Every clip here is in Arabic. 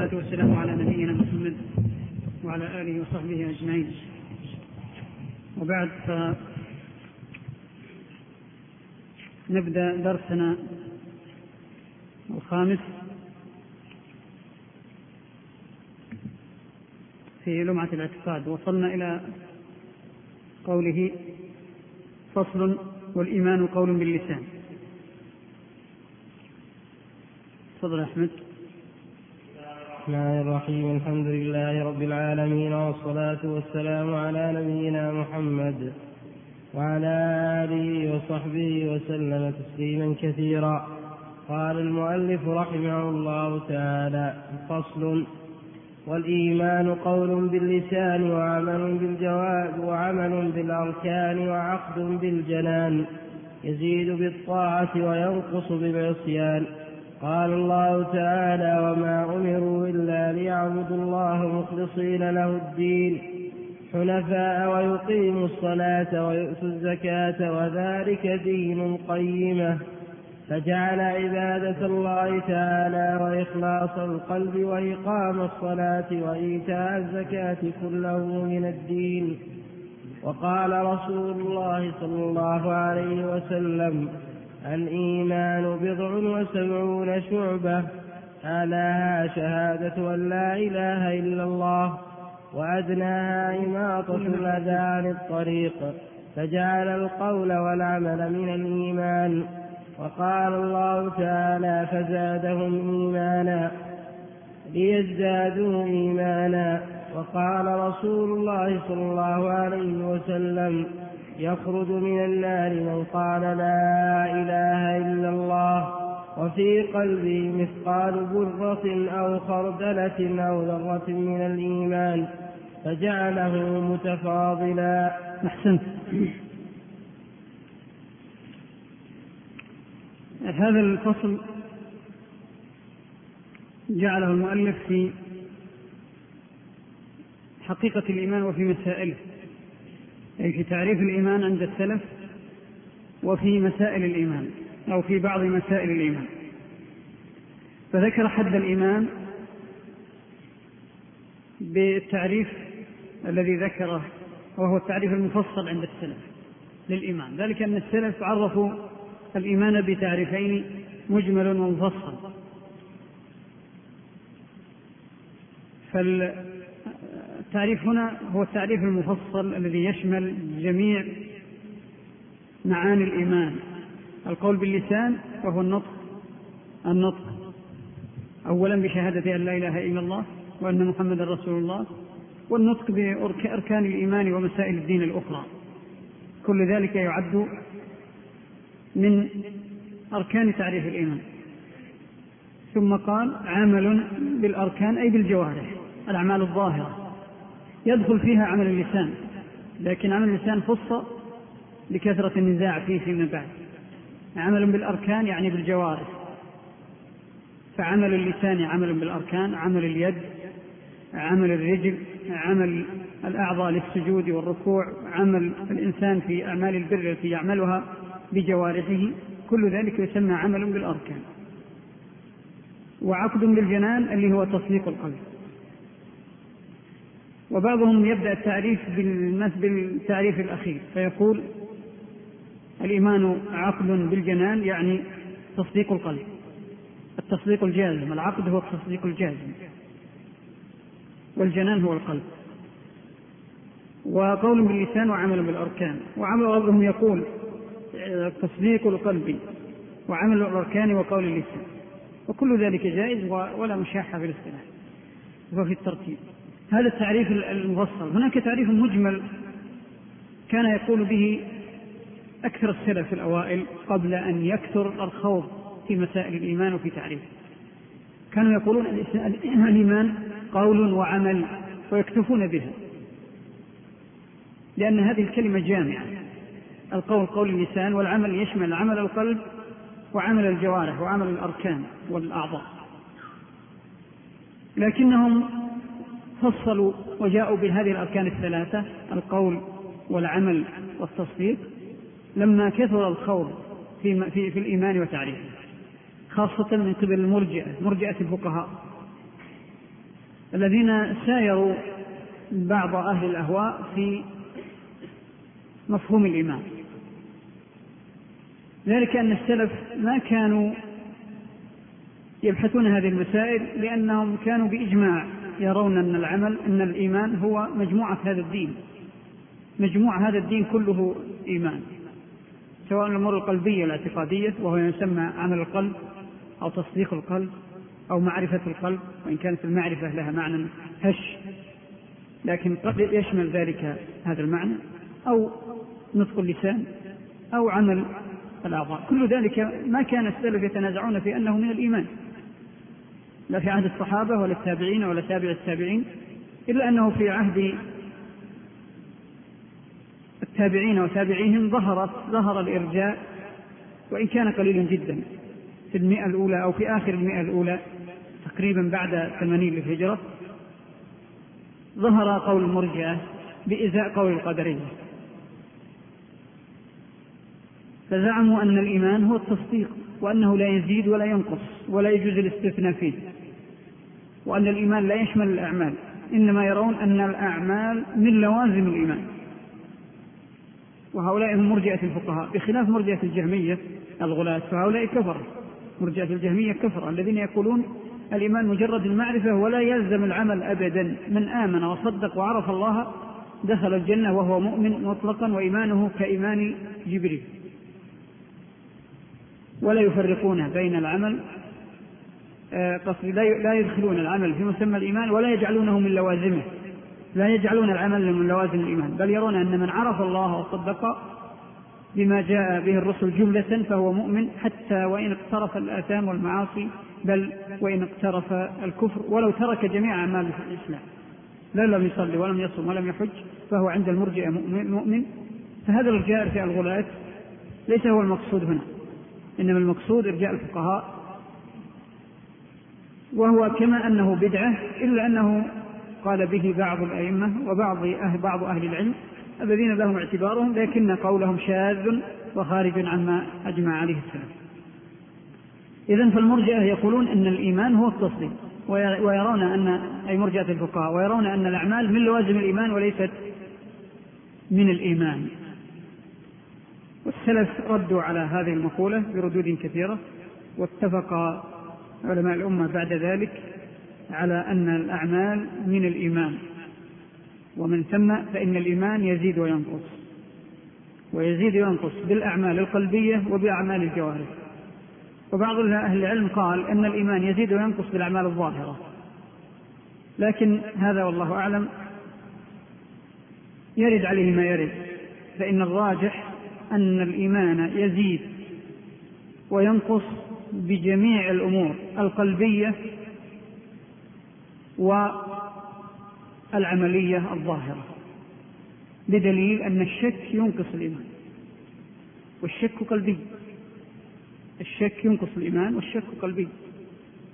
والصلاة والسلام على نبينا محمد وعلى آله وصحبه أجمعين. وبعد نبدأ درسنا الخامس في لمعة الاعتقاد. وصلنا إلى قوله فصل والإيمان قول باللسان. تفضل أحمد. الله الرحيم. الحمد لله رب العالمين والصلاة والسلام على نبينا محمد وعلى آله وصحبه وسلم تسليما كثيرا. قال المؤلف رحمه الله تعالى فصل والإيمان قول باللسان وعمل بالجواب وعمل بالأركان وعقد بالجنان يزيد بالطاعة وينقص بالعصيان قال الله تعالى وما أمروا إلا ليعبدوا الله مخلصين له الدين حنفاء ويقيموا الصلاة ويؤتوا الزكاة وذلك دين قيمة. فجعل عبادة الله تعالى وإخلاص القلب وإقام الصلاة وإيتاء الزكاة كله من الدين. وقال رسول الله صلى الله عليه وسلم الإيمان بضع وسبعون شعبة. أعلاها شهادة أن لا إله إلا الله وأدناها إماطة الأذى عن الطريق. فجعل القول والعمل من الإيمان. وقال الله تعالى فزادهم إيمانا ليزدادوا إيمانا. وقال رسول الله صلى الله عليه وسلم يخرج من النار من قال لا إله إلا الله وفي قلبه مثقال برة أو خردلة أو ذرة من الإيمان فجعله متفاضلا. أحسنت. هذا الفصل جعله المؤلف في حقيقة الإيمان وفي مسائله. أي في تعريف الإيمان عند السلف وفي مسائل الإيمان أو في بعض مسائل الإيمان. فذكر حد الإيمان بالتعريف الذي ذكره وهو التعريف المفصل عند السلف للإيمان. ذلك أن السلف عرفوا الإيمان بتعريفين مجمل ومفصل. فالتعريف هنا هو التعريف المفصل الذي يشمل جميع معاني الإيمان. القول باللسان وهو النطق النطق. أولا بشهادة أن لا إله إلا الله وأن محمدا رسول الله والنطق بأركان الإيمان ومسائل الدين الأخرى. كل ذلك يعد من أركان تعريف الإيمان. ثم قال عمل بالأركان أي بالجوارح الأعمال الظاهرة. يدخل فيها عمل اللسان لكن عمل اللسان خص لكثرة النزاع فيه فيما بعد. عمل بالأركان يعني بالجوارح. فعمل اللسان عمل بالأركان عمل اليد عمل الرجل عمل الأعضاء للسجود والركوع عمل الإنسان في أعمال البر التي يعملها بجوارحه. كل ذلك يسمى عمل بالأركان. وعقد بالجنان اللي هو تصديق القلب. وبعضهم يبدأ التعريف بالتعريف الأخير فيقول الإيمان عقد بالجنان يعني تصديق القلب التصديق الجازم العقد هو التصديق الجازم والجنان هو القلب. وقول باللسان وعمل بالأركان وعمل بعضهم يقول تصديق القلب وعمل الأركان وقول اللسان وكل ذلك جائز ولا مشاحة في الاصطلاح وفي الترتيب. هذا التعريف المفصل. هناك تعريف مجمل كان يقول به أكثر السلف الأوائل قبل أن يكثر الخوض في مسائل الإيمان وفي تعريفه. كانوا يقولون الإيمان قول وعمل ويكتفون بها لأن هذه الكلمة جامعة. القول قول اللسان والعمل يشمل عمل القلب وعمل الجوارح وعمل الأركان والأعضاء. لكنهم فصلوا وجاءوا بهذه الأركان الثلاثة القول والعمل والتصديق. لما كثر الخوض في, في, في الإيمان وتعريفه خاصة من قبل المرجئة مرجئة الفقهاء الذين سايروا بعض أهل الأهواء في مفهوم الإيمان. ذلك أن السلف ما كانوا يبحثون هذه المسائل لأنهم كانوا بإجماع يرون أن العمل أن الإيمان هو مجموعة هذا الدين. مجموع هذا الدين كله إيمان. سواء الأمور القلبية الاعتقادية وهو يسمى عمل القلب أو تصديق القلب أو معرفة القلب وإن كانت المعرفة لها معنى هش. لكن قد يشمل ذلك هذا المعنى أو نطق اللسان أو عمل الأعضاء. كل ذلك ما كان السلف يتنازعون في أنه من الإيمان. لا في عهد الصحابة ولا التابعين ولا تابع التابعين إلا أنه في عهد التابعين وتابعيهم ظهرت ظهر الإرجاء وإن كان قليلا جدا في المئة الأولى أو في آخر المئة الأولى تقريبا بعد ثمانين للهجرة ظهر قول المرجئة بإزاء قول القدرية. فزعموا أن الإيمان هو التصديق وأنه لا يزيد ولا ينقص ولا يجوز الاستثناء فيه. وأن الإيمان لا يشمل الأعمال إنما يرون أن الأعمال من لوازم الإيمان. وهؤلاء هم مرجئة الفقهاء بخلاف مرجئة الجهمية الغلاة فهؤلاء كفر مرجئة الجهمية كفر الذين يقولون الإيمان مجرد المعرفة ولا يلزم العمل أبدا. من آمن وصدق وعرف الله دخل الجنة وهو مؤمن مطلقا وإيمانه كإيمان جبريل. ولا يفرقون بين العمل قصدي لا يدخلون العمل في مسمى الإيمان ولا يجعلونه من لوازمه. لا يجعلون العمل من لوازم الإيمان. بل يرون أن من عرف الله وصدق بما جاء به الرسل جملة فهو مؤمن حتى وإن اقترف الآثام والمعاصي بل وإن اقترف الكفر. ولو ترك جميع أعماله في الإسلام. لا لم يصلي ولم يصم ولم يحج فهو عند المرجئة مؤمن, فهذا الإرجاء في الغلاة ليس هو المقصود هنا. إنما المقصود إرجاء الفقهاء وهو كما أنه بدعة إلا أنه قال به بعض الأئمة وبعض أهل, بعض أهل العلم الذين لهم اعتبارهم لكن قولهم شاذ وخارج عما أجمع عليه السلام إذا فالمرجئة يقولون أن الإيمان هو التصديق ويرون أن أي مرجئة الفقهاء ويرون أن الأعمال من لوازم الإيمان وليست من الإيمان. والسلف ردوا على هذه المقولة بردود كثيرة واتفق علماء الأمة بعد ذلك على أن الأعمال من الإيمان. ومن ثم فإن الإيمان يزيد وينقص. ويزيد وينقص بالأعمال القلبية وبأعمال الجوارح. وبعض أهل العلم قال أن الإيمان يزيد وينقص بالأعمال الظاهرة. لكن هذا والله أعلم يرد عليه ما يرد. فإن الراجح أن الإيمان يزيد وينقص بجميع الأمور القلبية والعملية الظاهرة بدليل أن الشك ينقص الإيمان والشك قلبي الشك ينقص الإيمان والشك قلبي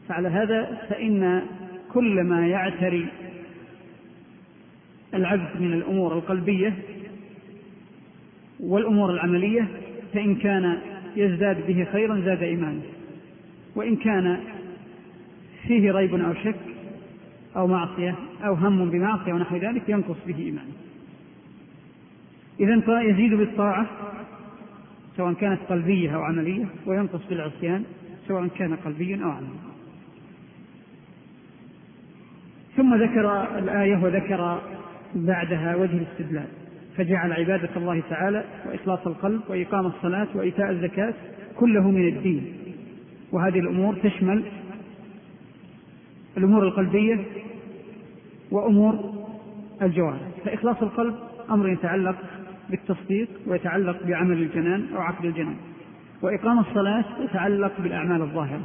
فعلى هذا فإن كل ما يعتري العبد من الأمور القلبية والأمور العملية فإن كان يزداد به خيرا زاد إيمانه. وإن كان فيه ريب أو شك أو معصية أو هم بمعصية ونحو ذلك ينقص به إيمانه. إذا يزيد بالطاعة سواء كانت قلبية أو عملية وينقص بالعصيان سواء كان قلبيا أو عمليا. ثم ذكر الآية وذكر بعدها وجه الاستدلال فجعل عبادة الله تعالى وإخلاص القلب وإقام الصلاة وإيتاء الزكاة كله من الدين. وهذه الأمور تشمل الأمور القلبية وأمور الجوارح. فإخلاص القلب أمر يتعلق بالتصديق ويتعلق بعمل الجنان أو عقد الجنان وإقام الصلاة يتعلق بالأعمال الظاهرة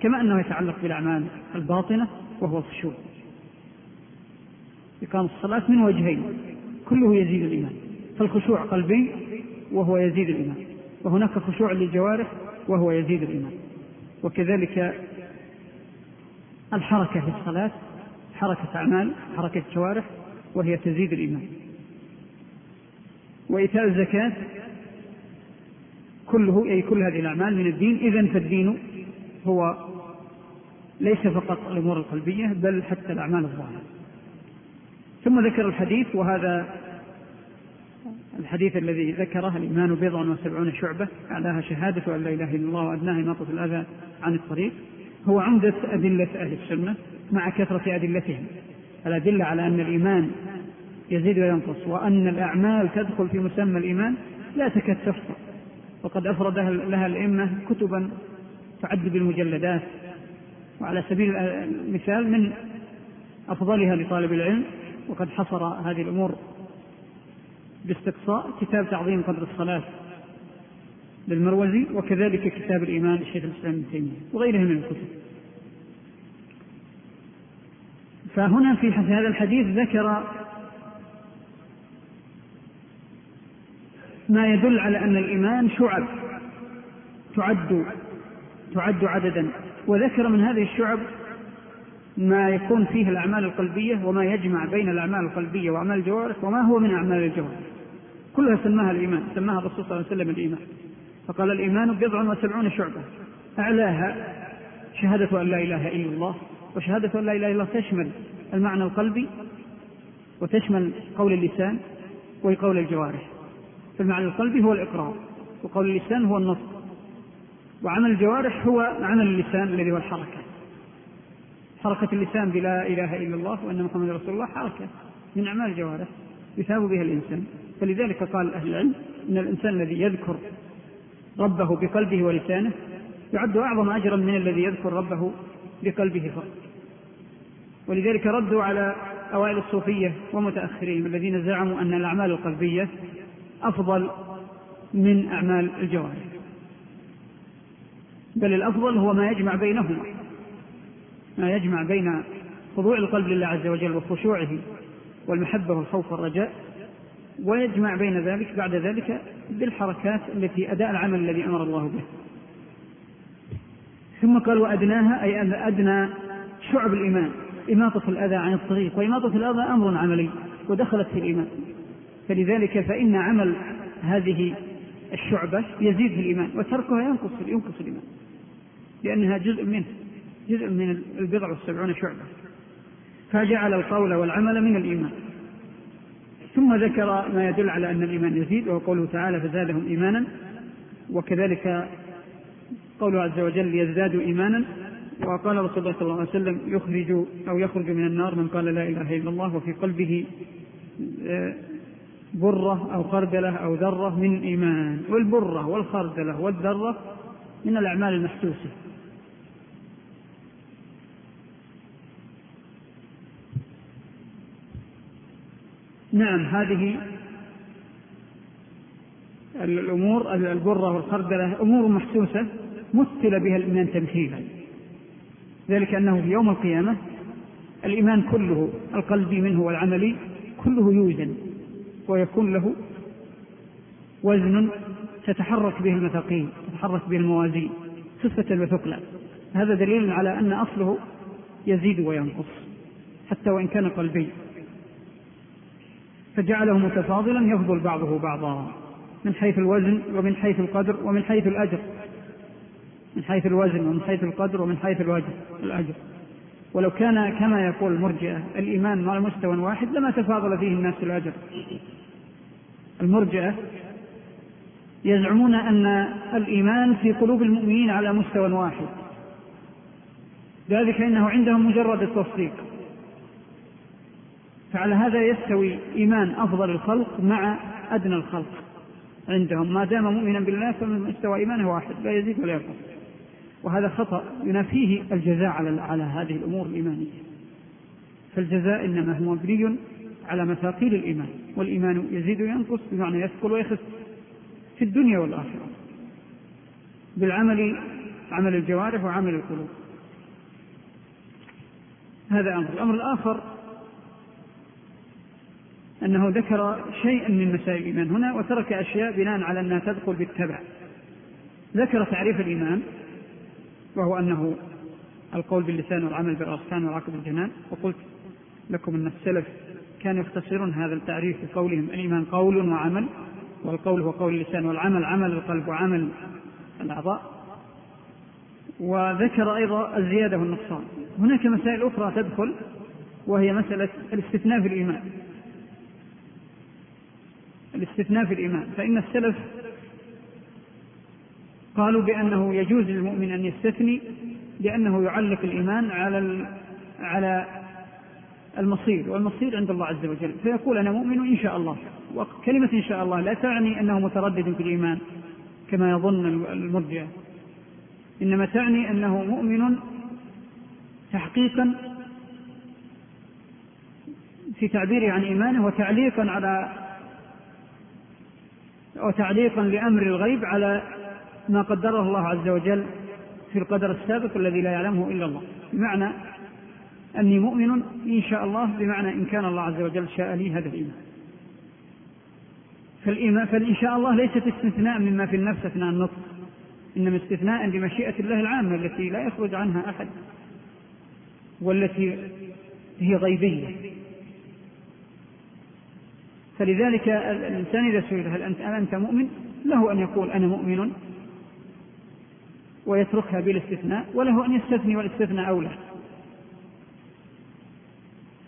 كما أنه يتعلق بالأعمال الباطنة وهو الخشوع إقام الصلاة من وجهين كله يزيد الإيمان فالخشوع قلبي وهو يزيد الإيمان وهناك خشوع للجوارح وهو يزيد الإيمان. وكذلك الحركة في الصلاة حركة أعمال حركة جوارح وهي تزيد الإيمان. وإيتاء الزكاة كله أي كل هذه الأعمال من الدين إذا فالدين هو ليس فقط الأمور القلبية بل حتى الأعمال الظاهرة. ثم ذكر الحديث وهذا الحديث الذي ذكره الإيمان بضع وسبعون شعبة أعلاها شهادة أن لا إله إلا الله وأدناها إماطة الأذى عن الطريق هو عمدة أدلة أهل السنة مع كثرة أدلتهم. الأدلة على أن الإيمان يزيد وينقص وأن الأعمال تدخل في مسمى الإيمان لا تكاد تحصى وقد أفرد لها الأئمة كتبا تعد بالمجلدات. وعلى سبيل المثال من أفضلها لطالب العلم وقد حصر هذه الأمور باستقصاء كتاب تعظيم قدر الصلاة للمروزي وكذلك كتاب الإيمان للشيخ الإسلام ابن تيمية وغيرها من الكتب. فهنا في هذا الحديث ذكر ما يدل على أن الإيمان شعب تعد تعد عددا. وذكر من هذه الشعب ما يكون فيه الأعمال القلبية وما يجمع بين الأعمال القلبية وأعمال الجوارح وما هو من أعمال الجوارح. كلها سماها الإيمان سماها الرسول صلى الله عليه وسلم الإيمان. فقال الإيمان بضع وسبعون شعبة. أعلاها شهادة أن لا إله إلا الله وشهادة أن لا إله إلا الله تشمل المعنى القلبي وتشمل قول اللسان وقول الجوارح. فالمعنى القلبي هو الإقرار وقول اللسان هو النطق وعمل الجوارح هو عمل اللسان الذي هو الحركة. حركة اللسان بلا إله إلا الله وأن محمد رسول الله حركة من أعمال الجوارح يثاب بها الإنسان. فلذلك قال أهل العلم أن الإنسان الذي يذكر ربه بقلبه ولسانه يعد أعظم أجرا من الذي يذكر ربه بقلبه فقط. ولذلك ردوا على أوائل الصوفية ومتأخرين الذين زعموا أن الأعمال القلبية أفضل من أعمال الجوارح. بل الأفضل هو ما يجمع بينهما ما يجمع بين خضوع القلب لله عز وجل وخشوعه والمحبة والخوف والرجاء ويجمع بين ذلك بعد ذلك بالحركات التي أداء العمل الذي أمر الله به. ثم قال وأدناها أي أدنى شعب الإيمان إماطة الأذى عن الطريق وإماطة الأذى أمر عملي ودخلت في الإيمان. فلذلك فإن عمل هذه الشعبة يزيد في الإيمان وتركها ينقص ينقص الإيمان لأنها جزء منه جزء من البضع والسبعون شعبة. فجعل القول والعمل من الإيمان. ثم ذكر ما يدل على أن الإيمان يزيد وهو قوله تعالى فزادهم إيمانا. وكذلك قوله عز وجل ليزدادوا إيمانا. وقال رسول الله صلى الله عليه وسلم يخرج أو يخرج من النار من قال لا إله إلا الله وفي قلبه آه، برة أو خردلة أو ذرة من إيمان والبرة والخردلة والذرة من الأعمال المحسوسة. نعم هذه الأمور البرة والخردلة أمور محسوسة مثل بها الإيمان تمثيلا. ذلك أنه في يوم القيامة الإيمان كله القلبي منه والعملي كله يوزن ويكون له وزن تتحرك به المثاقيل تتحرك به الموازين خفة وثقلا هذا دليل على أن أصله يزيد وينقص حتى وإن كان قلبي. فجعله متفاضلا يفضل بعضه بعضا من حيث الوزن ومن حيث القدر ومن حيث الأجر. من حيث الوزن ومن حيث القدر ومن حيث الوجه الأجر. ولو كان كما يقول المرجئة الإيمان على مستوى واحد لما تفاضل فيه الناس الأجر. المرجئة يزعمون أن الإيمان في قلوب المؤمنين على مستوى واحد. ذلك إنه عندهم مجرد التصديق. فعلى هذا يستوي إيمان أفضل الخلق مع أدنى الخلق عندهم. ما دام مؤمنا بالله فمستوى إيمانه واحد لا يزيد ولا ينقص وهذا خطأ ينافيه الجزاء على على هذه الأمور الإيمانية. فالجزاء إنما هو مبني على مثاقيل الإيمان والإيمان يزيد وينقص بمعنى يثقل ويخف في الدنيا والآخرة. بالعمل عمل الجوارح وعمل القلوب. هذا أمر. الأمر الآخر أنه ذكر شيئا من مسائل الإيمان هنا وترك أشياء بناء على أنها تدخل بالتبع. ذكر تعريف الإيمان وهو أنه القول باللسان والعمل بالأركان والعقل بالجنان. وقلت لكم أن السلف كانوا يختصرون هذا التعريف بقولهم الإيمان قول وعمل والقول هو قول اللسان والعمل عمل القلب وعمل الأعضاء. وذكر أيضا الزيادة والنقصان. هناك مسائل أخرى تدخل وهي مسألة الاستثناء في الإيمان. الاستثناء في الإيمان. فإن السلف قالوا بأنه يجوز للمؤمن أن يستثني لأنه يعلق الإيمان على على المصير والمصير عند الله عز وجل. فيقول أنا مؤمن إن شاء الله. وكلمة إن شاء الله لا تعني أنه متردد في الإيمان كما يظن المرجئة إنما تعني أنه مؤمن تحقيقا في تعبيره عن إيمانه وتعليقا على وتعليقا لأمر الغيب على ما قدره الله عز وجل في القدر السابق الذي لا يعلمه إلا الله. بمعنى أني مؤمن إن شاء الله بمعنى إن كان الله عز وجل شاء لي هذا الإيمان. فالإيمان فإن شاء الله ليست استثناء مما في النفس أثناء النطق إنما استثناء لمشيئة الله العامة التي لا يخرج عنها أحد والتي هي غيبية. فلذلك الإنسان إذا سئل هل أنت, أنت مؤمن؟ له أن يقول أنا مؤمن ويتركها بالاستثناء وله أن يستثني والاستثناء أولى.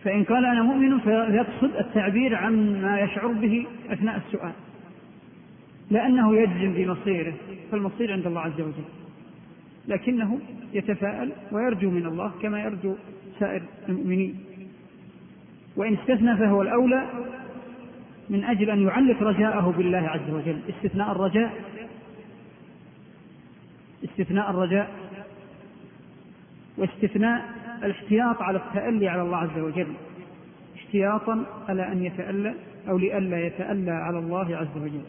فإن قال أنا مؤمن فيقصد التعبير عما يشعر به أثناء السؤال لأنه يجزم بمصيره فالمصير عند الله عز وجل. لكنه يتفاءل ويرجو من الله كما يرجو سائر المؤمنين. وإن استثنى فهو الأولى من أجل أن يعلق رجاءه بالله عز وجل. استثناء الرجاء. استثناء الرجاء. واستثناء الاحتياط على التألي على الله عز وجل. احتياطا على أن يتألى أو لئلا يتألى على الله عز وجل.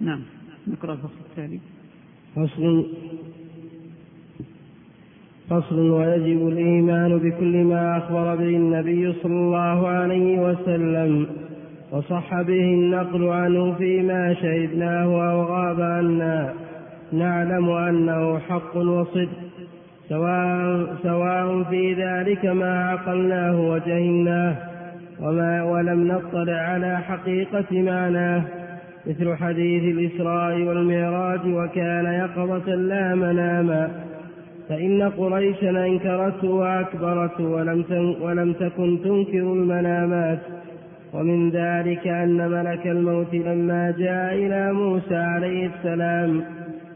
نعم نقرأ الفصل التالي. فصل فصل ويجب الإيمان بكل ما أخبر به النبي صلى الله عليه وسلم وصح به النقل عنه فيما شهدناه أو غاب عنا. نعلم أنه حق وصدق سواء, سواء في ذلك ما عقلناه وجهلناه وما ولم نطلع على حقيقة معناه. مثل حديث الإسراء والمعراج وكان يقظة لا مناما فإن قريشا أنكرته وأكبرته ولم, ولم تكن تنكر المنامات. ومن ذلك أن ملك الموت لما جاء إلى موسى عليه السلام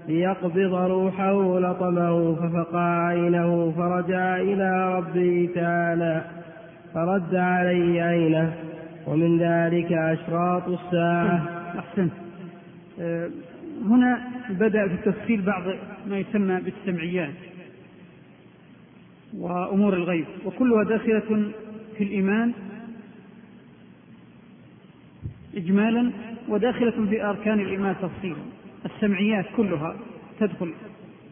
ليقبض روحه لطمه ففقع عينه فرجع إلى ربه تعالى فرد عليه عينه. ومن ذلك أشراط الساعة. أحسنت. أه، هنا بدأ في تفصيل بعض ما يسمى بالسمعيات وأمور الغيب وكلها داخلة في الإيمان إجمالا وداخلة في أركان الإيمان تفصيلا. السمعيات كلها تدخل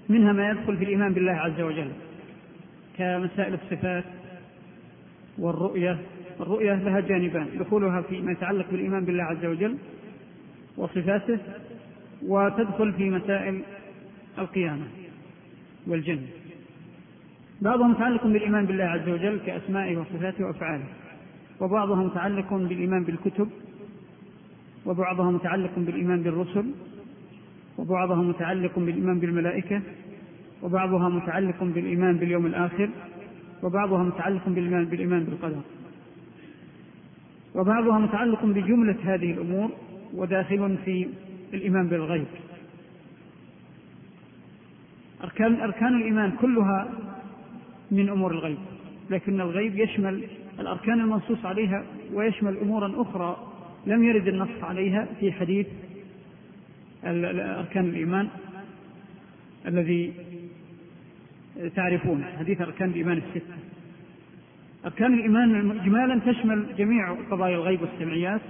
منها ما يدخل في الإيمان بالله عز وجل كمسائل الصفات والرؤية. الرؤية لها جانبان دخولها فيما يتعلق بالإيمان بالله عز وجل وصفاته وتدخل في مسائل القيامة والجنة. بعضها متعلق بالإيمان بالله عز وجل كأسمائه وصفاته وأفعاله وبعضها متعلق بالإيمان بالكتب وبعضها متعلق بالإيمان بالرسل وبعضها متعلق بالإيمان بالملائكة وبعضها متعلق بالإيمان باليوم الآخر وبعضها متعلق بالإيمان, بالإيمان بالقدر. وبعضها متعلق بجملة هذه الأمور وداخل في الإيمان بالغيب. أركان, أركان الإيمان كلها من أمور الغيب لكن الغيب يشمل الأركان المنصوص عليها ويشمل أمورا أخرى لم يرد النص عليها في حديث أركان الإيمان الذي تعرفون حديث أركان الإيمان الستة. أركان الإيمان إجمالا تشمل جميع قضايا الغيب والسمعيات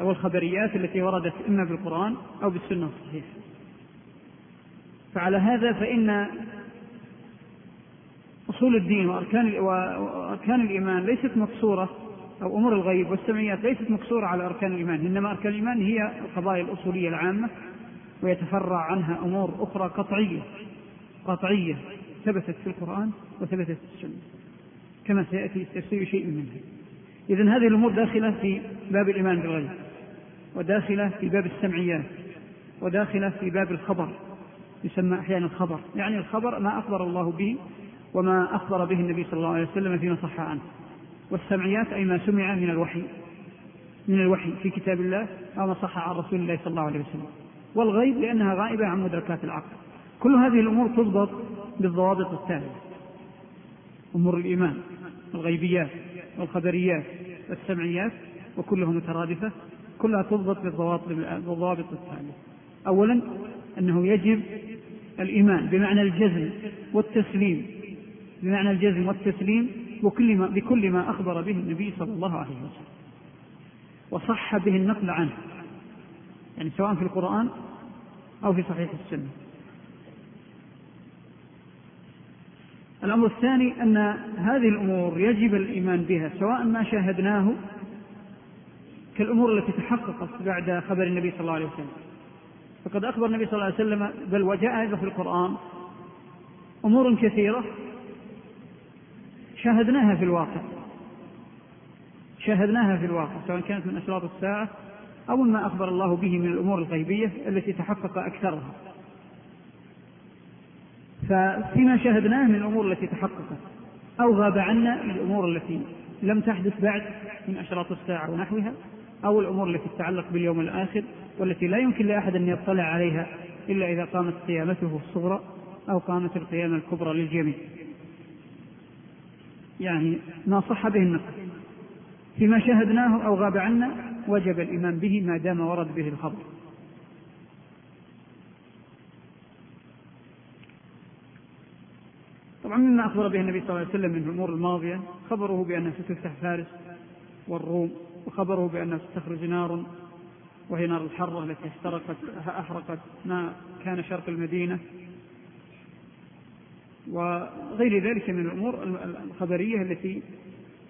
أو الخبريات التي وردت إما بالقرآن أو بالسنة الصحيحة. فعلى هذا فإن أصول الدين وأركان وأركان الإيمان ليست مقصورة أو أمور الغيب والسمعيات ليست مقصورة على أركان الإيمان. إنما أركان الإيمان هي القضايا الأصولية العامة ويتفرع عنها أمور أخرى قطعية قطعية ثبتت في القرآن وثبتت في السنة. كما سيأتي تفسير شيء منها. إذا هذه الأمور داخلة في باب الإيمان بالغيب. وداخلة في باب السمعيات وداخلة في باب الخبر يسمى أحيانا الخبر يعني الخبر ما أخبر الله به وما أخبر به النبي صلى الله عليه وسلم فيما صح عنه. والسمعيات أي ما سمع من الوحي من الوحي في كتاب الله أو ما صح عن رسول الله صلى الله عليه وسلم. والغيب لأنها غائبة عن مدركات العقل. كل هذه الأمور تضبط بالضوابط التالية أمور الإيمان الغيبيات والخبريات والسمعيات وكلها مترادفة كلها تضبط بالضوابط التالية أولا أنه يجب الإيمان بمعنى الجزم والتسليم بمعنى الجزم والتسليم وكل ما بكل ما أخبر به النبي صلى الله عليه وسلم. وصح به النقل عنه يعني سواء في القرآن أو في صحيح السنة. الأمر الثاني أن هذه الأمور يجب الإيمان بها سواء ما شاهدناه كالأمور التي تحققت بعد خبر النبي صلى الله عليه وسلم. فقد أخبر النبي صلى الله عليه وسلم بل وجاء أيضا في القرآن أمور كثيرة شاهدناها في الواقع. شاهدناها في الواقع سواء كانت من أشراط الساعة أو ما أخبر الله به من الأمور الغيبية التي تحقق أكثرها. ففيما شاهدناه من الأمور التي تحققت أو غاب عنا الأمور التي لم تحدث بعد من أشراط الساعة ونحوها أو الأمور التي تتعلق باليوم الآخر والتي لا يمكن لأحد أن يطلع عليها إلا إذا قامت قيامته الصغرى أو قامت القيامة الكبرى للجميع. يعني ما صح به النقل. فيما شاهدناه أو غاب عنا وجب الإيمان به ما دام ورد به الخبر. طبعا مما أخبر به النبي صلى الله عليه وسلم من الأمور الماضية خبره بأنها ستفتح فارس والروم. وخبره بأنها ستخرج نار وهي نار الحرة التي احترقت أحرقت ما كان شرق المدينة. وغير ذلك من الأمور الخبرية التي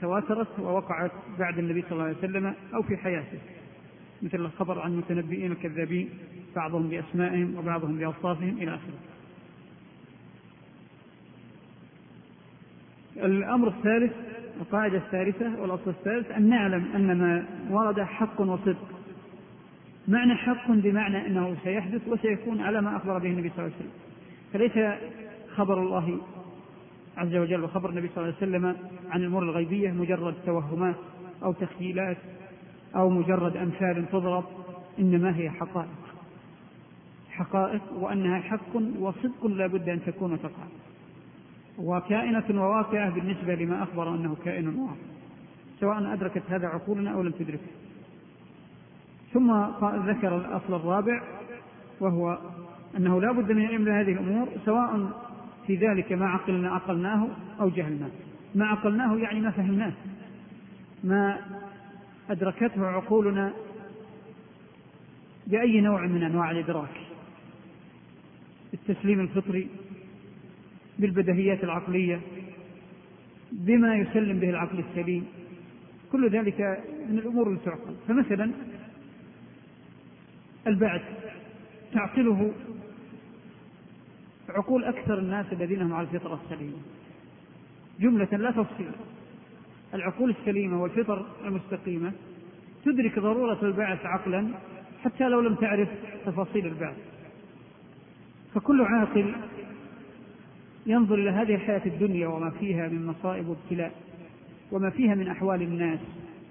تواترت ووقعت بعد النبي صلى الله عليه وسلم أو في حياته. مثل الخبر عن المتنبئين الكذابين بعضهم بأسمائهم وبعضهم بأوصافهم إلى آخره. الأمر الثالث القاعدة الثالثة والأصل الثالث أن نعلم أن ما ورد حق وصدق. معنى حق بمعنى أنه سيحدث وسيكون على ما أخبر به النبي صلى الله عليه وسلم. فليس خبر الله عز وجل وخبر النبي صلى الله عليه وسلم عن الأمور الغيبية مجرد توهمات أو تخيلات أو مجرد أمثال تضرب إنما هي حقائق. حقائق وأنها حق وصدق لا بد أن تكون وتقع وكائنة وواقعة بالنسبة لما أخبر أنه كائن واقع. سواء أدركت هذا عقولنا أو لم تدركه. ثم ذكر الأصل الرابع وهو أنه لا بد من علم هذه الأمور سواء في ذلك ما عقلنا عقلناه أو جهلناه. ما عقلناه يعني ما فهمناه. ما أدركته عقولنا بأي نوع من أنواع الإدراك. التسليم الفطري بالبدهيات العقلية بما يسلم به العقل السليم. كل ذلك من الأمور التي تعقل. فمثلا البعث تعقله عقول أكثر الناس الذين هم على الفطرة السليمة. جملة لا تفصيل. العقول السليمة والفطر المستقيمة تدرك ضرورة البعث عقلا حتى لو لم تعرف تفاصيل البعث. فكل عاقل ينظر إلى هذه الحياة الدنيا وما فيها من مصائب وابتلاء وما فيها من أحوال الناس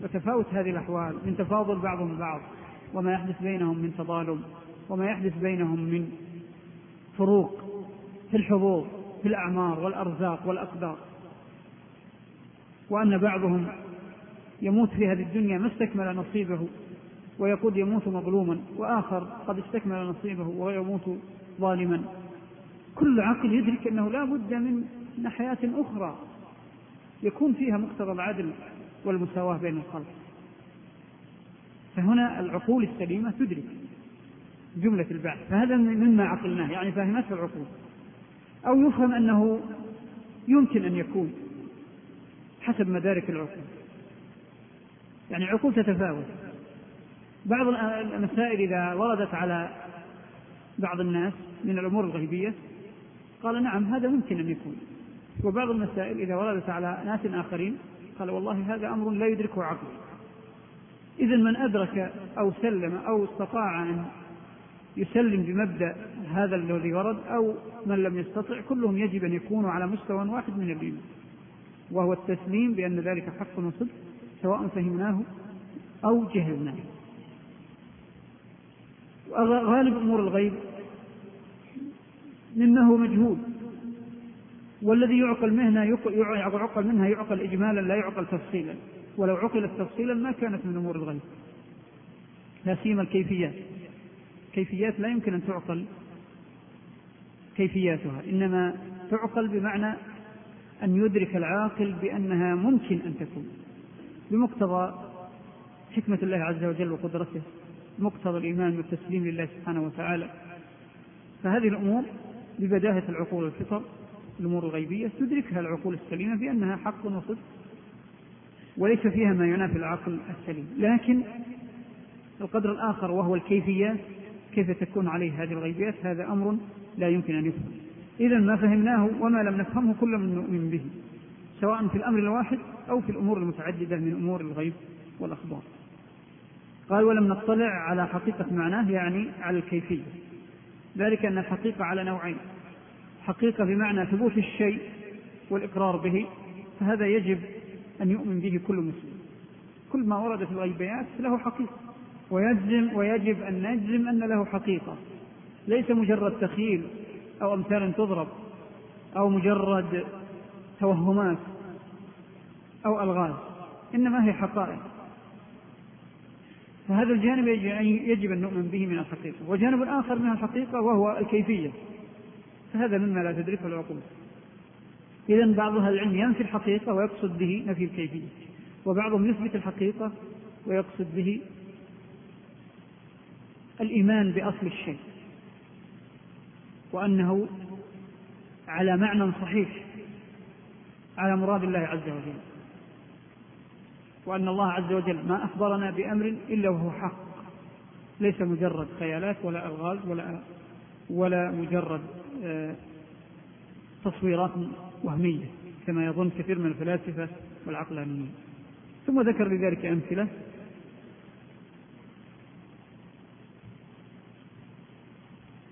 وتفاوت هذه الأحوال من تفاضل بعضهم البعض وما يحدث بينهم من تظالم وما يحدث بينهم من فروق في الحظوظ في الأعمار والأرزاق والأقدار. وأن بعضهم يموت في هذه الدنيا ما استكمل نصيبه ويقول يموت مظلوما وآخر قد استكمل نصيبه ويموت ظالما. كل عقل يدرك أنه لا بد من حياة أخرى يكون فيها مقتضى العدل والمساواة بين الخلق. فهنا العقول السليمة تدرك جملة البعث. فهذا مما عقلناه يعني فهمته العقول. أو يفهم أنه يمكن أن يكون حسب مدارك العقول. يعني العقول تتفاوت. بعض المسائل إذا وردت على بعض الناس من الأمور الغيبية قال نعم هذا ممكن أن يكون. وبعض المسائل إذا وردت على ناس آخرين قال والله هذا أمر لا يدركه عقل. إذا من أدرك أو سلم أو استطاع أن يسلم بمبدأ هذا الذي ورد أو من لم يستطع كلهم يجب أن يكونوا على مستوى واحد من الإيمان وهو التسليم بأن ذلك حق وصدق سواء فهمناه أو جهلناه. غالب أمور الغيب مما مجهول. والذي يعقل منها يعقل منها يعقل إجمالا لا يعقل تفصيلا. ولو عقلت تفصيلا ما كانت من أمور الغيب. لا سيما الكيفيات. كيفيات لا يمكن أن تعقل كيفياتها. إنما تعقل بمعنى أن يدرك العاقل بأنها ممكن أن تكون. بمقتضى حكمة الله عز وجل وقدرته. مقتضى الإيمان والتسليم لله سبحانه وتعالى. فهذه الأمور ببداهة العقول والفطر الأمور الغيبية تدركها العقول السليمة بأنها حق وصدق وليس فيها ما ينافي العقل السليم. لكن القدر الآخر وهو الكيفيات كيف تكون عليه هذه الغيبيات؟ هذا أمر لا يمكن أن يفهم. إذا ما فهمناه وما لم نفهمه كل من نؤمن به سواء في الأمر الواحد أو في الأمور المتعددة من أمور الغيب والأخبار. قال ولم نطلع على حقيقة معناه يعني على الكيفية. ذلك أن الحقيقة على نوعين. حقيقة بمعنى ثبوت الشيء والإقرار به فهذا يجب أن يؤمن به كل مسلم. كل ما ورد في الغيبيات له حقيقة. ويجزم ويجب أن نجزم أن له حقيقة. ليس مجرد تخيل أو أمثال تضرب أو مجرد توهمات أو ألغاز. إنما هي حقائق. فهذا الجانب يجب أن نؤمن به من الحقيقة. وجانب آخر من الحقيقة وهو الكيفية. فهذا مما لا تدركه العقول إذا بعض أهل العلم ينفي الحقيقة ويقصد به نفي الكيفية. وبعضهم يثبت الحقيقة ويقصد به الإيمان بأصل الشيء. وأنه على معنى صحيح على مراد الله عز وجل. وأن الله عز وجل ما أخبرنا بأمر إلا وهو حق. ليس مجرد خيالات ولا ألغاز ولا ولا مجرد آه، تصويرات وهمية كما يظن كثير من الفلاسفة والعقلانيين. ثم ذكر لذلك أمثلة.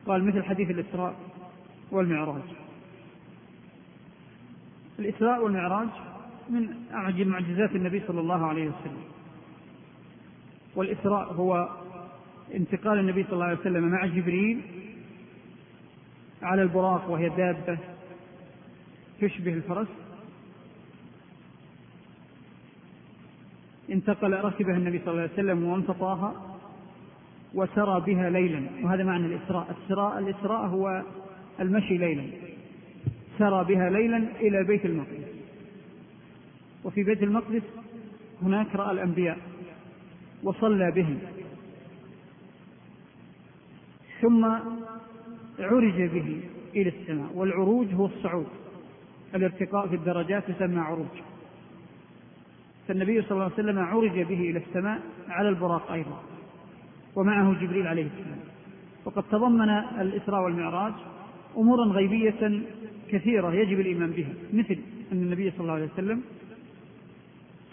قال مثل حديث الإسراء والمعراج. الإسراء والمعراج من أعجب معجزات النبي صلى الله عليه وسلم. والإسراء هو انتقال النبي صلى الله عليه وسلم مع جبريل على البراق وهي دابة تشبه الفرس. انتقل ركبها النبي صلى الله عليه وسلم وانتطاها وسرى بها ليلا. وهذا معنى الإسراء. السراء الإسراء هو المشي ليلا. سرى بها ليلا إلى بيت المقدس. وفي بيت المقدس هناك رأى الأنبياء وصلى بهم. ثم عرج به إلى السماء والعروج هو الصعود الارتقاء في الدرجات يسمى عروج. فالنبي صلى الله عليه وسلم عرج به إلى السماء على البراق أيضا ومعه جبريل عليه السلام. وقد تضمن الإسراء والمعراج أمورا غيبية كثيرة يجب الإيمان بها مثل أن النبي صلى الله عليه وسلم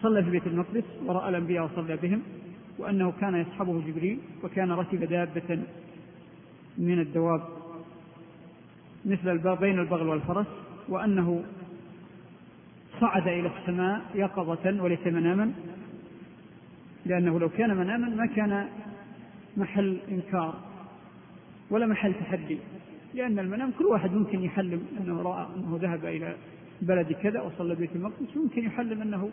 صلى في بيت المقدس ورأى الأنبياء وصلى بهم وأنه كان يصحبه جبريل وكان ركب دابة من الدواب مثل بين البغل والفرس وأنه صعد إلى السماء يقظة وليس مناما لأنه لو كان مناما ما كان محل إنكار ولا محل تحدي لأن المنام كل واحد ممكن يحلم أنه رأى أنه ذهب إلى بلد كذا وصلى بيت المقدس ممكن يحلم أنه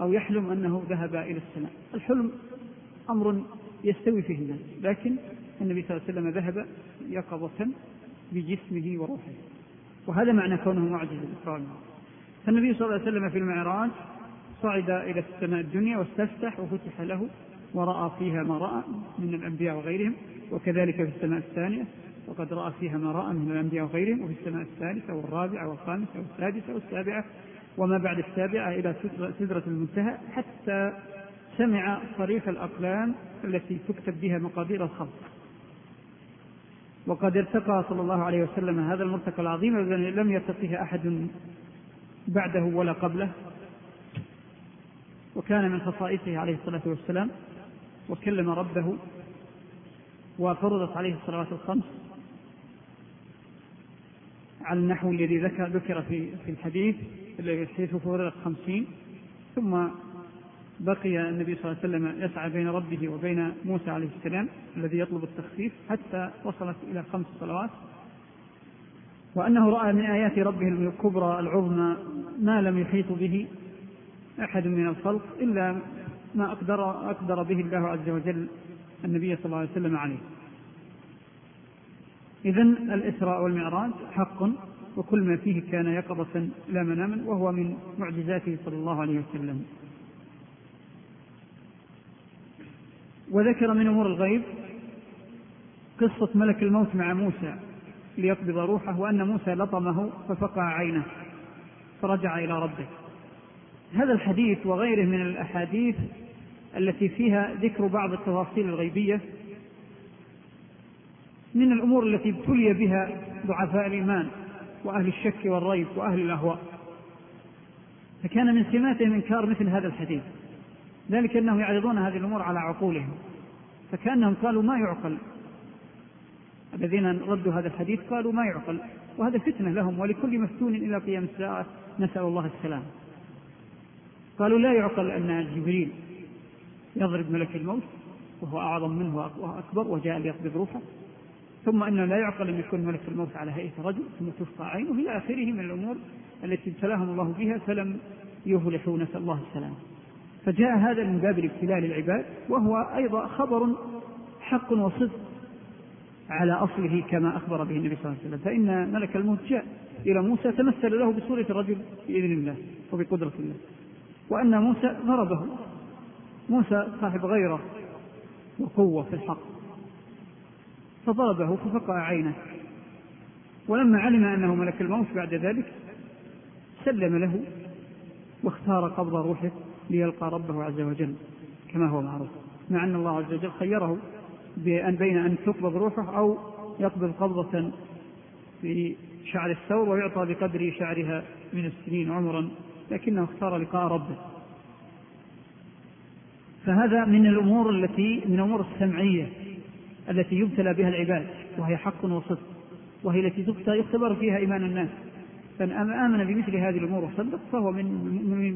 أو يحلم أنه ذهب إلى السماء. الحلم أمر يستوي فيه الناس لكن النبي صلى الله عليه وسلم ذهب يقظة بجسمه وروحه. وهذا معنى كونه معجز الإسراء فالنبي صلى الله عليه وسلم في المعراج صعد إلى السماء الدنيا واستفتح وفتح له ورأى فيها ما رأى من الأنبياء وغيرهم وكذلك في السماء الثانية وقد رأى فيها ما رأى من الأنبياء وغيرهم وفي السماء الثالثة والرابعة والخامسة والسادسة والسابعة وما بعد السابعة إلى سدرة المنتهى حتى سمع صريخ الأقلام التي تكتب بها مقادير الخلق. وقد ارتقى صلى الله عليه وسلم هذا المرتقى العظيم الذي لم يرتقيه أحد بعده ولا قبله وكان من خصائصه عليه الصلاة والسلام وكلم ربه وفرضت عليه الصلوات الخمس على النحو الذي ذكر ذكر في في الحديث. حيث فرضت خمسين ثم بقي النبي صلى الله عليه وسلم يسعى بين ربه وبين موسى عليه السلام الذي يطلب التخفيف حتى وصلت إلى خمس صلوات. وأنه رأى من آيات ربه الكبرى العظمى ما لم يحيط به أحد من الخلق إلا ما أقدر, أقدر به الله عز وجل النبي صلى الله عليه وسلم عليه. إذا الإسراء والمعراج حق. وكل ما فيه كان يقظة لا مناما وهو من معجزاته صلى الله عليه وسلم. وذكر من أمور الغيب قصة ملك الموت مع موسى ليقبض روحه وأن موسى لطمه ففقع عينه فرجع إلى ربه. هذا الحديث وغيره من الأحاديث التي فيها ذكر بعض التفاصيل الغيبية من الأمور التي ابتلي بها ضعفاء الإيمان. وأهل الشك والريب وأهل الأهواء. فكان من سماتهم إنكار مثل هذا الحديث. ذلك أنهم يعرضون هذه الأمور على عقولهم. فكأنهم قالوا ما يعقل. الذين ردوا هذا الحديث قالوا ما يعقل. وهذا فتنة لهم ولكل مفتون إلى قيام الساعة نسأل الله السلام. قالوا لا يعقل أن جبريل يضرب ملك الموت وهو أعظم منه وأكبر وجاء ليقبض روحه. ثم أنه لا يعقل أن يكون ملك الموت على هيئة رجل ثم تفقع عينه. إلى آخره من الأمور التي ابتلاهم الله بها فلم يفلحوا نسأل الله السلامة. فجاء هذا من باب الابتلاء للعباد وهو أيضا خبر حق وصدق على أصله كما أخبر به النبي صلى الله عليه وسلم. فإن ملك الموت جاء إلى موسى تمثل له بصورة الرجل بإذن الله وبقدرة الله. وأن موسى ضربه. موسى صاحب غيرة وقوة في الحق. فضربه ففقع عينه. ولما علم أنه ملك الموت بعد ذلك سلم له واختار قبض روحه ليلقى ربه عز وجل كما هو معروف. مع أن الله عز وجل خيره بأن بين أن تقبض روحه أو يقبض قبضة في شعر الثور ويعطى بقدر شعرها من السنين عمرا لكنه اختار لقاء ربه. فهذا من الأمور التي من الأمور السمعية. التي يبتلى بها العباد وهي حق وصدق وهي التي يختبر فيها إيمان الناس. فمن آمن بمثل هذه الأمور وصدق فهو من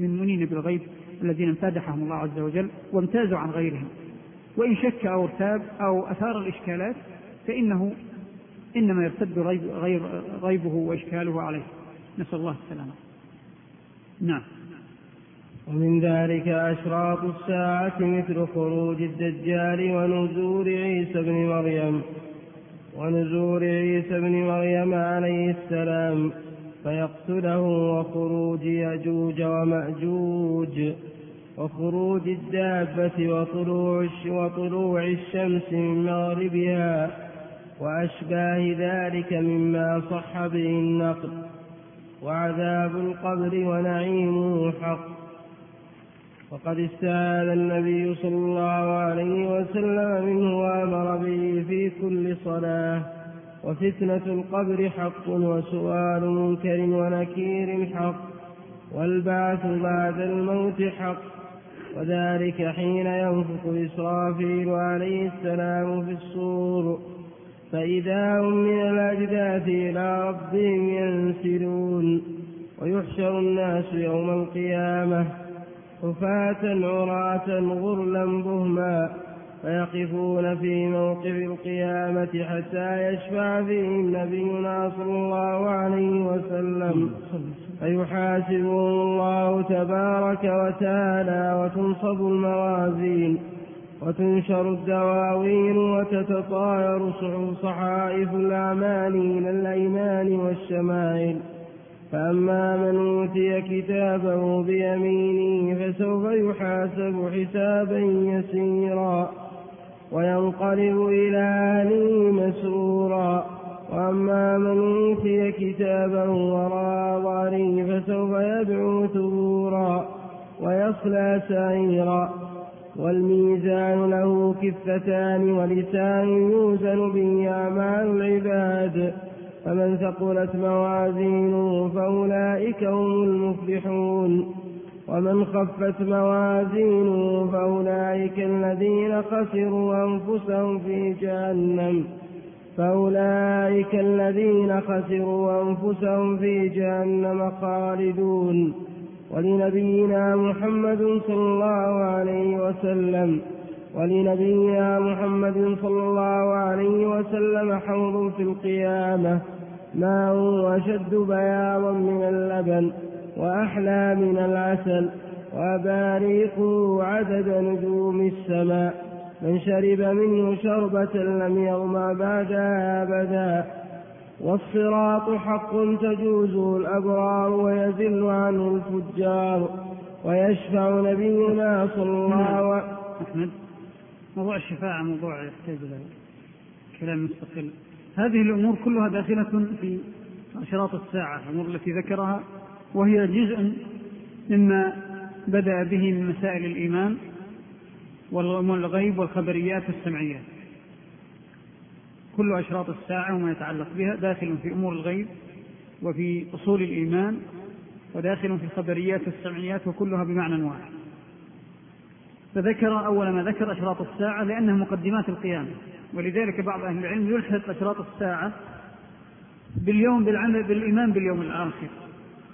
من منين بالغيب الذين امتدحهم الله عز وجل وامتازوا عن غيرهم. وإن شك أو ارتاب أو أثار الإشكالات فإنه إنما يرتد غيب غيب غيبه وإشكاله عليه. نسأل الله السلامة. نعم. ومن ذلك أشراط الساعة مثل خروج الدجال ونزول عيسى بن مريم ونزول عيسى بن مريم عليه السلام فيقتله وخروج يجوج ومأجوج وخروج الدابة وطلوع وطلوع الشمس من مغربها وأشباه ذلك مما صح به النقل وعذاب القبر ونعيمه حق. وقد استعاذ النبي صلى الله عليه وسلم منه وأمر به في كل صلاة. وفتنة القبر حق وسؤال منكر ونكير حق والبعث بعد الموت حق. وذلك حين ينفخ إسرافيل عليه السلام في الصور. فإذا هم من الأجداث إلى ربهم ينسلون. ويحشر الناس يوم القيامة. حفاة عراة غرلا بهما فيقفون في موقف القيامة حتى يشفع فيهم نبينا صلى الله عليه وسلم. فيحاسبهم الله تبارك وتعالى وتنصب الموازين وتنشر الدواوين وتتطاير صحائف الأعمال إلى الأيمان والشمائل. فأما من أوتي كتابه بيمينه فسوف يحاسب حسابا يسيرا وينقلب إلى أهله مسرورا وأما من أوتي كتابه وراء ظهره فسوف يدعو ثبورا ويصلى سعيرا والميزان له كفتان ولسان يوزن به أعمال العباد فمن ثقلت موازينه فأولئك هم المفلحون. ومن خفت موازينه فأولئك الذين خسروا أنفسهم في جهنم. فأولئك الذين خسروا أنفسهم في جهنم خالدون. ولنبينا محمد صلى الله عليه وسلم. ولنبينا محمد صلى الله عليه وسلم حوض في القيامة ماء أشد بياضا من اللبن وأحلى من العسل وأباريقه عدد نجوم السماء من شرب منه شربة لم يغمى بعدها أبدا والصراط حق تجوزه الأبرار ويزل عنه الفجار ويشفع نبينا صلى الله عليه وسلم موضوع الشفاعة موضوع يحتاج إلى كلام مستقل. هذه الأمور كلها داخلة في أشراط الساعة الأمور التي ذكرها وهي جزء مما بدأ به من مسائل الإيمان والغيب والخبريات السمعيات كل أشراط الساعة وما يتعلق بها داخل في أمور الغيب وفي أصول الإيمان وداخل في الخبريات السمعيات وكلها بمعنى واحد. فذكر أول ما ذكر أشراط الساعة لأنها مقدمات القيامة. ولذلك بعض أهل العلم يلحق أشراط الساعة باليوم بالعمل بالإيمان باليوم الآخر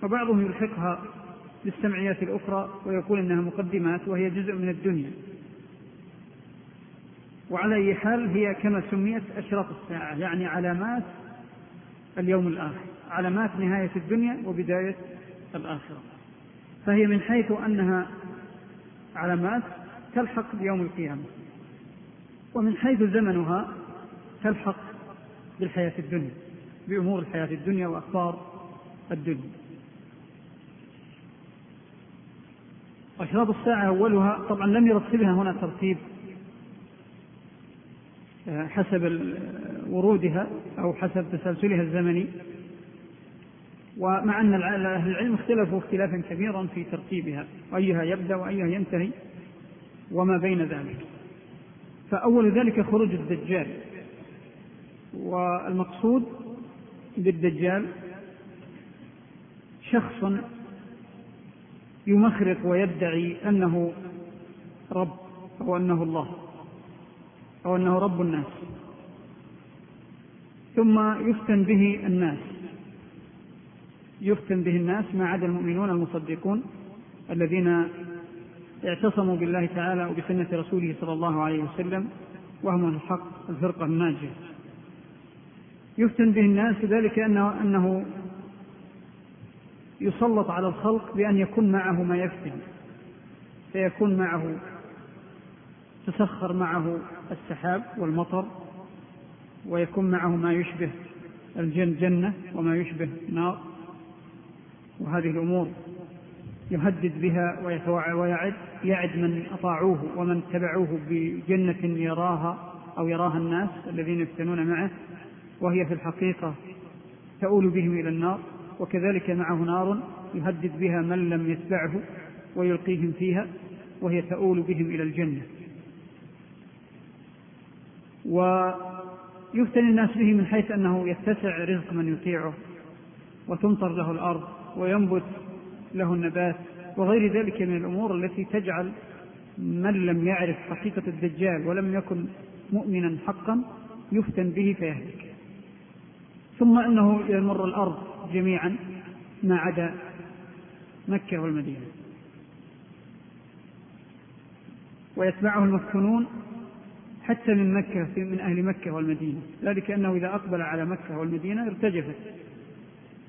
وبعضهم يلحقها بالسمعيات الأخرى ويقول إنها مقدمات وهي جزء من الدنيا. وعلى أي حال هي كما سميت أشراط الساعة يعني علامات اليوم الآخر علامات نهاية الدنيا وبداية الآخرة. فهي من حيث أنها علامات تلحق بيوم القيامة. ومن حيث زمنها تلحق بالحياة الدنيا بأمور الحياة الدنيا وأخبار الدنيا. أشراط الساعة أولها طبعا لم يرتبها هنا ترتيب آه، حسب ورودها أو حسب تسلسلها الزمني. ومع أن أهل العلم اختلفوا اختلافا كبيرا في ترتيبها أيها يبدأ وأيها ينتهي وما بين ذلك. فأول ذلك خروج الدجال. والمقصود بالدجال شخص يمخرق ويدعي أنه رب أو أنه الله أو أنه رب الناس. ثم يفتن به الناس. يفتن به الناس ما عدا المؤمنون المصدقون الذين اعتصموا بالله تعالى وبسنة رسوله صلى الله عليه وسلم وهم الحق الفرقة الناجية. يفتن به الناس ذلك أنه, أنه يسلط على الخلق بأن يكون معه ما يفتن. فيكون معه تسخر معه السحاب والمطر ويكون معه ما يشبه الجنة وما يشبه نار. وهذه الأمور يهدد بها ويعد يعد من أطاعوه ومن تبعوه بجنة يراها أو يراها الناس الذين يفتنون معه وهي في الحقيقة تؤول بهم إلى النار وكذلك معه نار يهدد بها من لم يتبعه ويلقيهم فيها وهي تؤول بهم إلى الجنة. ويفتن الناس به من حيث أنه يتسع رزق من يطيعه وتمطر له الأرض وينبت له النبات وغير ذلك من الأمور التي تجعل من لم يعرف حقيقة الدجال ولم يكن مؤمنا حقا يفتن به فيهلك. ثم إنه يمر الأرض جميعا ما عدا مكة والمدينة. ويتبعه المفتونون حتى من مكة من أهل مكة والمدينة. ذلك أنه إذا أقبل على مكة والمدينة ارتجفت.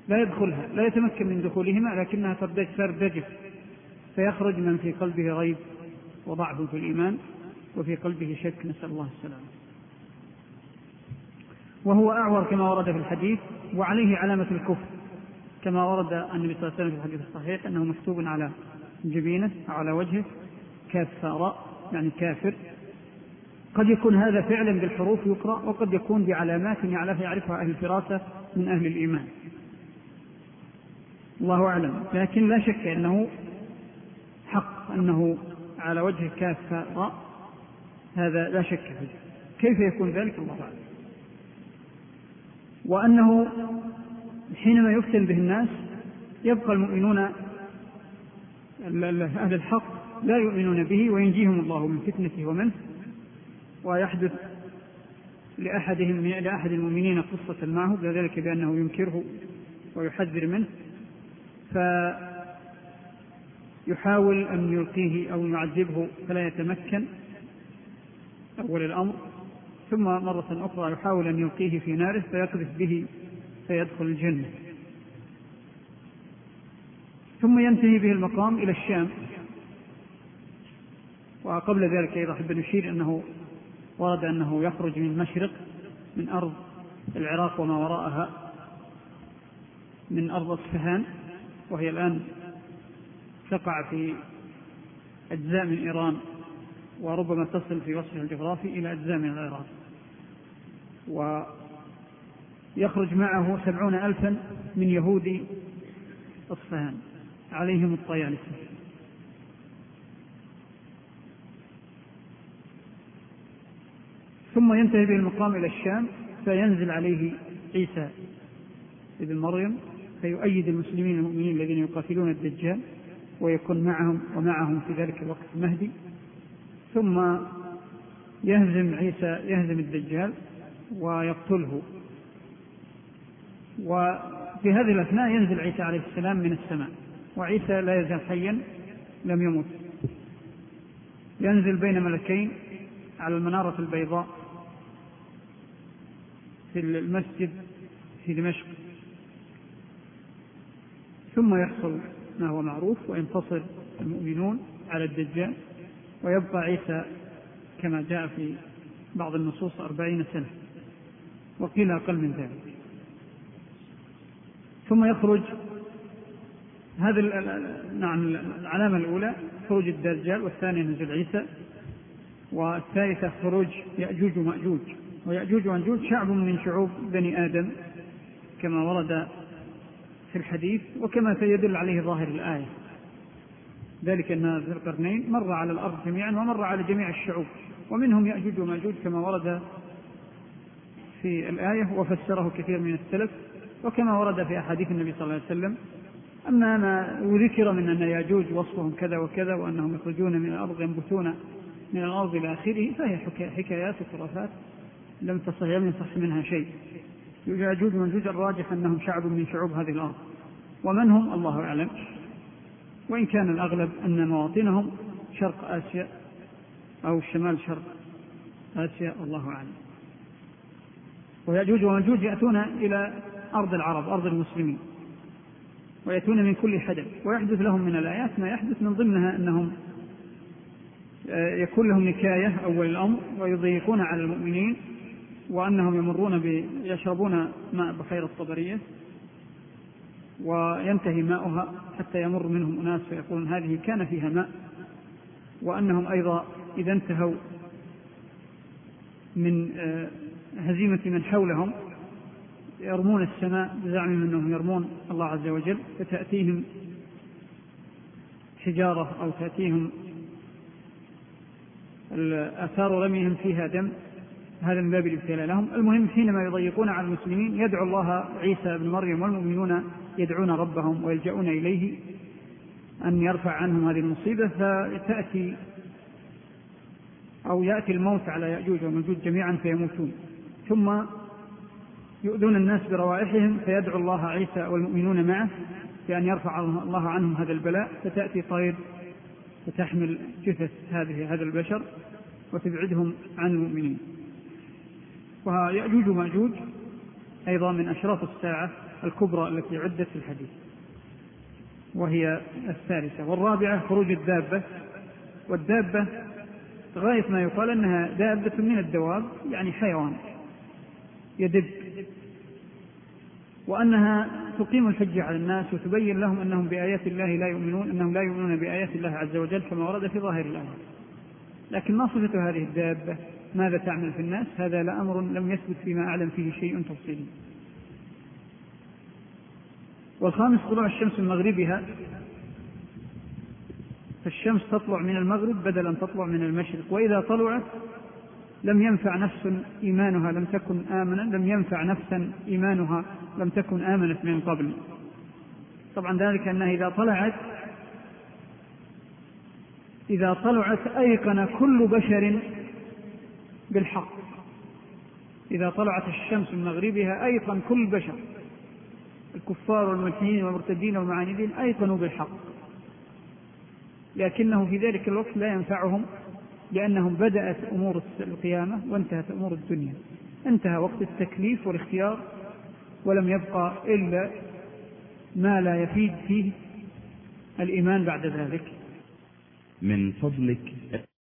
لا يدخلها لا يتمكن من دخولهما لكنها ترتجف. فيخرج من في قلبه ريب وضعف في الإيمان وفي قلبه شك. نسأل الله السلامة. وهو أعور كما ورد في الحديث وعليه علامة الكفر كما ورد النبي صلى الله عليه وسلم في الحديث الصحيح أنه مكتوب على جبينه أو على وجهه كافر يعني كافر. قد يكون هذا فعلا بالحروف يقرأ وقد يكون بعلامات يعرفها أهل الفراسة من أهل الإيمان. الله أعلم. لكن لا شك أنه حق أنه على وجه كافة راء هذا لا شك فيه. كيف يكون ذلك؟ الله أعلم. وأنه حينما يفتن به الناس يبقى المؤمنون أهل الحق لا يؤمنون به وينجيهم الله من فتنته ومنه ويحدث لأحدهم لأحد المؤمنين قصة معه ذلك بأنه ينكره ويحذر منه. فيحاول أن يلقيه أو يعذبه فلا يتمكن أول الأمر. ثم مرة أخرى يحاول أن يلقيه في ناره فيقذف به فيدخل الجنة. ثم ينتهي به المقام إلى الشام. وقبل ذلك أيضا أحب أن نشير أنه ورد أنه يخرج من المشرق من أرض العراق وما وراءها من أرض أصفهان وهي الآن تقع في أجزاء من إيران وربما تصل في وصفها الجغرافي إلى أجزاء من العراق. ويخرج معه سبعون ألفا من يهود أصفهان عليهم الطيالسة ثم ينتهي به المقام إلى الشام فينزل عليه عيسى ابن مريم فيؤيد المسلمين المؤمنين الذين يقاتلون الدجال. ويكون معهم ومعهم في ذلك الوقت المهدي ثم يهزم عيسى يهزم الدجال ويقتله. وفي هذه الأثناء ينزل عيسى عليه السلام من السماء وعيسى لا يزال حيا لم يمت. ينزل بين ملكين على المنارة البيضاء في المسجد في دمشق. ثم يحصل ما هو معروف وينتصر المؤمنون على الدجال ويبقى عيسى كما جاء في بعض النصوص أربعين سنة. وقيل أقل من ذلك. ثم يخرج هذا نعم العلامة الأولى خروج الدجال والثانية نزول عيسى والثالثة خروج يأجوج ومأجوج. ويأجوج ومأجوج شعب من شعوب بني آدم كما ورد في الحديث وكما سيدل عليه ظاهر الآية. ذلك أن ذي القرنين مر على الأرض جميعا ومر على جميع الشعوب ومنهم يأجوج ومأجوج كما ورد في الآية وفسره كثير من السلف وكما ورد في أحاديث النبي صلى الله عليه وسلم أما ما ذكر من أن يأجوج وصفهم كذا وكذا وأنهم يخرجون من الأرض ينبتون من الأرض إلى آخره فهي حكايات وخرافات لم تصح لم يصح منها شيء. ياجوج وماجوج الراجح أنهم شعب من شعوب هذه الأرض. ومن هم؟ الله أعلم. وإن كان الأغلب أن مواطنهم شرق آسيا أو شمال شرق آسيا الله أعلم. ويأجوج وماجوج يأتون إلى أرض العرب أرض المسلمين. ويأتون من كل حدث. ويحدث لهم من الآيات ما يحدث من ضمنها أنهم آه، يكون لهم نكاية أول الأمر ويضيقون على المؤمنين. وأنهم يمرون ب... يشربون ماء بخير الطبرية وينتهي ماؤها حتى يمر منهم أناس فيقولون هذه كان فيها ماء. وأنهم أيضا إذا انتهوا من آه، هزيمة من حولهم يرمون السماء بزعمهم أنهم يرمون الله عز وجل فتأتيهم حجارة أو تأتيهم آثار رميهم فيها دم. هذا من باب الابتلاء لهم. المهم حينما يضيقون على المسلمين يدعو الله عيسى بن مريم والمؤمنون يدعون ربهم ويلجؤون إليه أن يرفع عنهم هذه المصيبة فتأتي أو يأتي الموت على يأجوج ومجوج جميعا فيموتون. ثم يؤذون الناس بروائحهم فيدعو الله عيسى والمؤمنون معه بأن يرفع الله عنهم هذا البلاء. فتأتي طير فتحمل جثث هذه هذا البشر وتبعدهم عن المؤمنين. ويأجوج ومأجوج أيضا من أشراط الساعة الكبرى التي عدت في الحديث وهي الثالثة. والرابعة خروج الدابة. والدابة غاية ما يقال أنها دابة من الدواب يعني حيوان يدب وأنها تقيم الحجة على الناس وتبين لهم أنهم بآيات الله لا يؤمنون أنهم لا يؤمنون بآيات الله عز وجل كما ورد في ظاهر الآية. لكن ما صفة هذه الدابة؟ ماذا تعمل في الناس؟ هذا لأمر لم يثبت فيما أعلم فيه شيء تفصيلي والخامس طلوع الشمس من مغربها. فالشمس تطلع من المغرب بدل أن تطلع من المشرق. وإذا طلعت لم ينفع نفس إيمانها لم تكن آمنا لم ينفع نفسا إيمانها لم تكن آمنت من قبل. طبعا ذلك أنها إذا طلعت إذا طلعت أيقن كل بشر بالحق. إذا طلعت الشمس من مغربها أيقن كل بشر الكفار والملحدين والمرتدين والمعاندين أيقنوا بالحق. لكنه في ذلك الوقت لا ينفعهم لأنهم بدأت أمور القيامة وانتهت أمور الدنيا. انتهى وقت التكليف والاختيار ولم يبقى إلا ما لا يفيد فيه الإيمان بعد ذلك. من فضلك